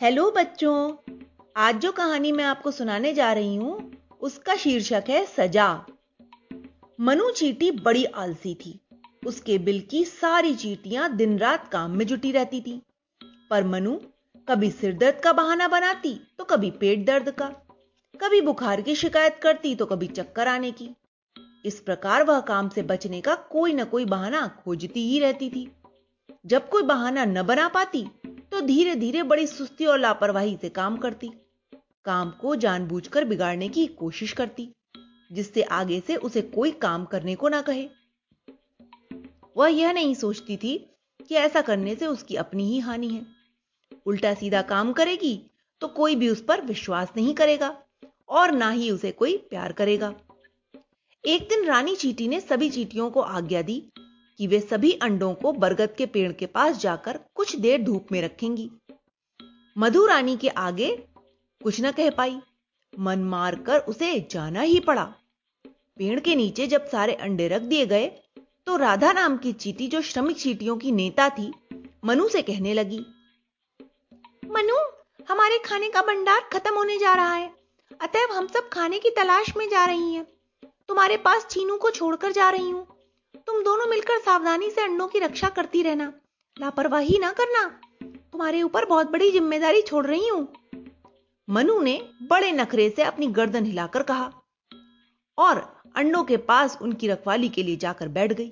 Hello बच्चों, आज जो कहानी मैं आपको सुनाने जा रही हूँ, उसका शीर्षक है सजा। मनु चीटी बड़ी आलसी थी। उसके बिल की सारी चीटियाँ दिन रात काम में जुटी रहती थी। पर मनु कभी सिर दर्द का बहाना बनाती तो कभी पेट दर्द का। कभी बुखार की शिकायत करती तो कभी चक्कर आने की। इस प्रकार वह काम से बचने का कोई ना कोई बहाना खोजती ही रहती थी। जब कोई बहाना न बना पाती तो धीरे धीरे बड़ी सुस्ती और लापरवाही से काम करती। काम को जानबूझकर बिगाड़ने की कोशिश करती, जिससे आगे से उसे कोई काम करने को ना कहे। वह यह नहीं सोचती थी कि ऐसा करने से उसकी अपनी ही हानि है। उल्टा सीधा काम करेगी तो कोई भी उस पर विश्वास नहीं करेगा और ना ही उसे कोई प्यार करेगा। एक दिन रानी चीटी ने सभी चीटियों को आज्ञा दी कि वे सभी अंडों को बरगद के पेड़ के पास जाकर कुछ देर धूप में रखेंगी। मधु रानी के आगे कुछ न कह पाई। मन मार कर उसे जाना ही पड़ा। पेड़ के नीचे जब सारे अंडे रख दिए गए तो राधा नाम की चीटी जो श्रमिक चीटियों की नेता थी, मनु से कहने लगी, मनु, हमारे खाने का भंडार खत्म होने जा रहा है। अतएव हम सब खाने की तलाश में जा रही हैं। तुम्हारे पास चीनू को छोड़कर जा रही हूँ। तुम दोनों मिलकर सावधानी से अंडों की रक्षा करती रहना। लापरवाही ना करना। तुम्हारे ऊपर बहुत बड़ी ज़िम्मेदारी छोड़ रही हूँ। मनु ने बड़े नखरे से अपनी गर्दन हिलाकर कहा और अंडों के पास उनकी रखवाली के लिए जाकर बैठ गई।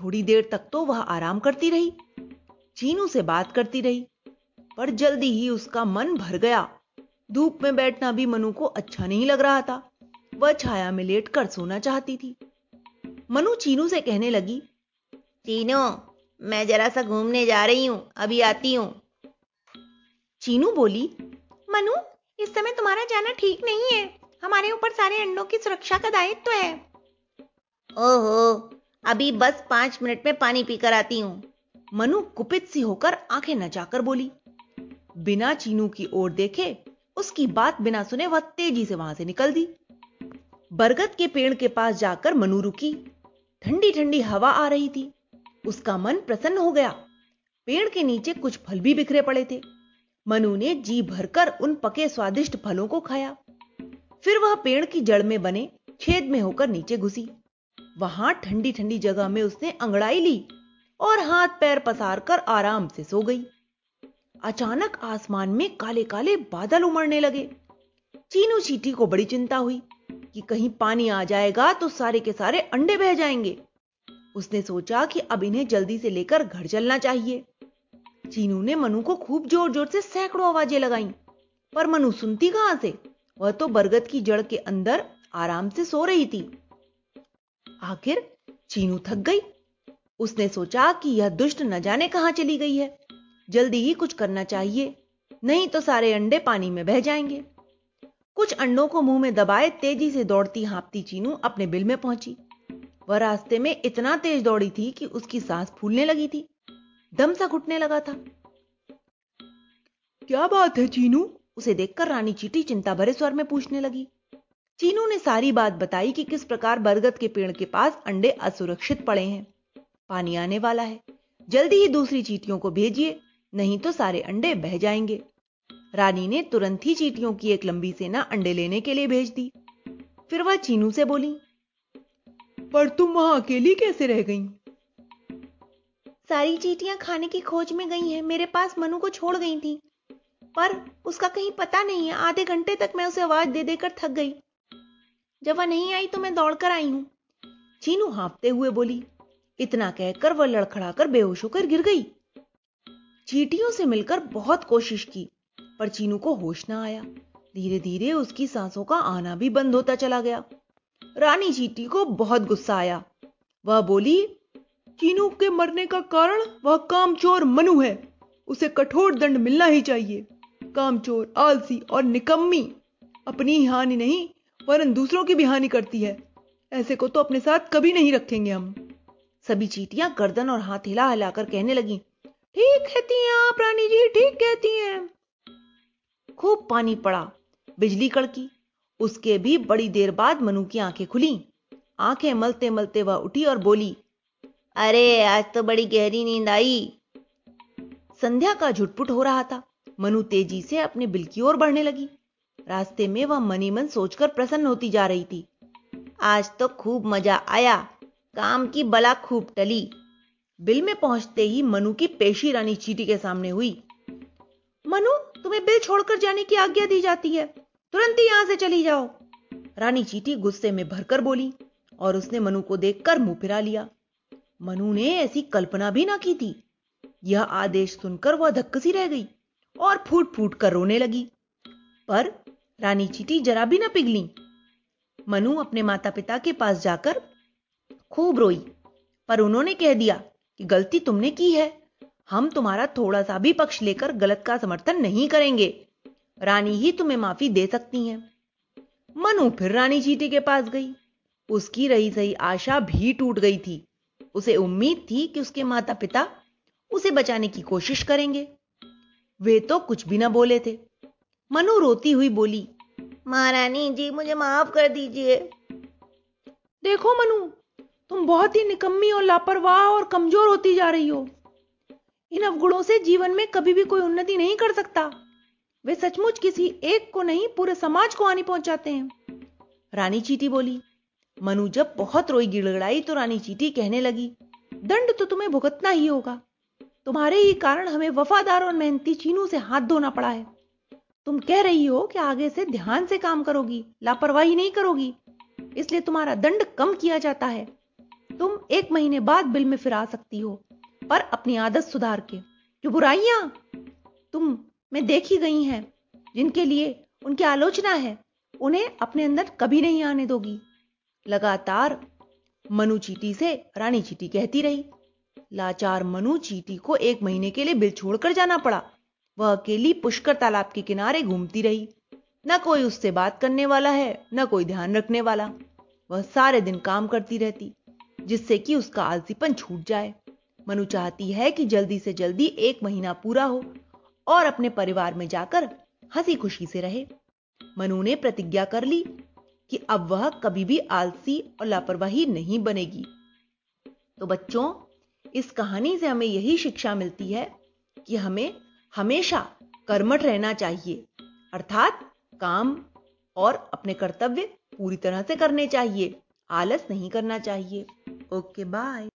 थोड़ी देर तक तो वह आराम करती रही चीनू से बात करती रही, पर जल्दी ही उसका मन भर गया। धूप में बैठना भी मनु को अच्छा नहीं लग रहा था। वह छाया में लेट कर सोना चाहती थी। मनु चीनू से कहने लगी, चीनू, मैं जरा सा घूमने जा रही हूँ, अभी आती हूँ। चीनू बोली, मनु, इस समय तुम्हारा जाना ठीक नहीं है। हमारे ऊपर सारे अंडों की सुरक्षा का दायित्व तो है। ओहो, अभी बस पाँच मिनट में पानी पीकर आती हूँ। मनु कुपित सी होकर आँखें नचाकर बोली। बिना चीनू की ओर देखे, उसकी बात बिना सुने वह तेज़ी से वहाँ से निकल दी। बरगद के पेड़ के पास जाकर मनु रुकी। ठंडी ठंडी हवा आ रही थी। उसका मन प्रसन्न हो गया। पेड़ के नीचे कुछ फल भी बिखरे पड़े थे। मनु ने जी भरकर उन पके स्वादिष्ट फलों को खाया। फिर वह पेड़ की जड़ में बने छेद में होकर नीचे घुसी। वहाँ ठंडी ठंडी जगह में उसने अंगड़ाई ली और हाथ पैर पसार कर आराम से सो गई। अचानक आसमान में काले काले बादल उमड़ने लगे। चीनू चीटी को बड़ी चिंता हुई। कि कहीं पानी आ जाएगा तो सारे के सारे अंडे बह जाएँगे। उसने सोचा कि अब इन्हें जल्दी से लेकर घर चलना चाहिए। चीनू ने मनु को खूब ज़ोर ज़ोर से सैकड़ों आवाज़ें लगाई, पर मनु सुनती कहाँ से? वह तो बरगद की जड़ के अंदर आराम से सो रही थी। आखिर चीनू थक गई। उसने सोचा कि यह दुष्ट न जाने कहाँ चली गई है। जल्दी ही कुछ करना चाहिए, नहीं तो सारे अंडे पानी में बह जाएँगे। कुछ अंडों को मुँह में दबाए तेज़ी से दौड़ती हाँपती चीनू अपने बिल में पहुँची। वह रास्ते में इतना तेज दौड़ी थी कि उसकी सांस फूलने लगी थी। दम सा घुटने लगा था। क्या बात है, चीनू? उसे देखकर रानी चीटी चिंता भरे स्वर में पूछने लगी। चीनू ने सारी बात बताई कि किस प्रकार बरगद के पेड़ के पास अंडे असुरक्षित पड़े हैं। पानी आने वाला है। जल्दी ही दूसरी चीटियों को भेजिए, नहीं तो सारे अंडे बह जाएँगे। रानी ने तुरंत ही चीटियों की एक लंबी सेना अंडे लेने के लिए भेज दी। फिर वह चीनू से बोली, पर तुम वहाँ अकेली कैसे रह गई? सारी चीटियाँ खाने की खोज में गई हैं, मेरे पास मनु को छोड़ गई थी। पर उसका कहीं पता नहीं है, आधे घंटे तक मैं उसे आवाज़ दे देकर थक गई। जब वह नहीं आई तो मैं दौड़कर आई हूँ। चीनू हाँपते हुए बोली, इतना कहकर वह लड़खड़ाकर बेहोश होकर गिर गई। चीटियों से मिलकर बहुत कोशिश की। पर चीनू को होश ना आया। धीरे धीरे उसकी सांसों का आना भी बंद होता चला गया। रानी चीटी को बहुत गुस्सा आया। वह बोली, चीनू के मरने का कारण वह कामचोर मनु है। उसे कठोर दंड मिलना ही चाहिए। कामचोर, आलसी और निकम्मी। अपनी हानि नहीं, वरन दूसरों की भी हानि करती है। ऐसे को तो अपने साथ कभी नहीं रखेंगे हम। सभी चीटियाँ गर्दन और हाथ हिला हिलाकर कहने लगी, ठीक कहती हैं आप, रानी जी, ठीक कहती हैं। खूब पानी पड़ा। बिजली कड़की। उसके भी बड़ी देर बाद मनु की आँखें खुली। आँखें मलते मलते वह उठी और बोली, अरे, आज तो बड़ी गहरी नींद आई। संध्या का झुटपुट हो रहा था। मनु तेज़ी से अपने बिल की ओर बढ़ने लगी। रास्ते में वह मनी मन सोचकर प्रसन्न होती जा रही थी। आज तो खूब मज़ा आया। काम की बला खूब टली। बिल में पहुँचते ही मनु की पेशी रानी चीटी के सामने हुई। मनु तुम्हें बिल छोड़कर जाने की आज्ञा दी जाती है। तुरंत ही यहाँ से चली जाओ। रानी चीटी गुस्से में भरकर बोली और उसने मनु को देखकर मुँह फिरा लिया। मनु ने ऐसी कल्पना भी ना की थी। यह आदेश सुनकर वह धक्कसी रह गई और फूट फूट कर रोने लगी। पर रानी चीटी जरा भी ना पिघली। मनु अपने माता पिता के पास जाकर खूब रोई। पर उन्होंने कह दिया कि गलती तुमने की है। हम तुम्हारा थोड़ा सा भी पक्ष लेकर गलत का समर्थन नहीं करेंगे। रानी ही तुम्हें माफ़ी दे सकती हैं। मनु फिर रानी चीटी के पास गई। उसकी रही सही आशा भी टूट गई थी। उसे उम्मीद थी कि उसके माता पिता उसे बचाने की कोशिश करेंगे। वे तो कुछ भी ना बोले थे। मनु रोती हुई बोली, महारानी जी, मुझे माफ़ कर दीजिए। देखो मनु, तुम बहुत ही निकम्मी और लापरवाह और कमज़ोर होती जा रही हो। इन अवगुणों से जीवन में कभी भी कोई उन्नति नहीं कर सकता। वे सचमुच किसी एक को नहीं, पूरे समाज को हानि पहुंचाते हैं। रानी चीटी बोली, मनु, जब बहुत रोई गिड़गड़ाई तो रानी चीटी कहने लगी, दंड तो तुम्हें भुगतना ही होगा। तुम्हारे ही कारण हमें वफादार और मेहनती चीनू से हाथ धोना पड़ा है। तुम कह रही हो कि आगे से ध्यान से काम करोगी, लापरवाही नहीं करोगी, इसलिए तुम्हारा दंड कम किया जाता है। तुम एक महीने बाद बिल में फिर आ सकती हो। पर अपनी आदत सुधार के। जो बुराइयाँ तुम में देखी गई हैं, जिनके लिए उनकी आलोचना है, उन्हें अपने अंदर कभी नहीं आने दोगी। लगातार मनु चीटी से रानी चीटी कहती रही। लाचार मनु चीटी को एक महीने के लिए बिल छोड़कर जाना पड़ा। वह अकेली पुष्कर तालाब के किनारे घूमती रही। न कोई उससे बात करने वाला है, न कोई ध्यान रखने वाला। वह सारे दिन काम करती रहती, जिससे कि उसका आलसीपन छूट जाए। मनु चाहती है कि जल्दी से जल्दी एक महीना पूरा हो और अपने परिवार में जाकर हँसी खुशी से रहे। मनु ने प्रतिज्ञा कर ली कि अब वह कभी भी आलसी और लापरवाही नहीं बनेगी। तो बच्चों, इस कहानी से हमें यही शिक्षा मिलती है कि हमें हमेशा कर्मठ रहना चाहिए, अर्थात काम और अपने कर्तव्य पूरी तरह से करने चाहिए, आलस नहीं करना चाहिए। Okay, bye.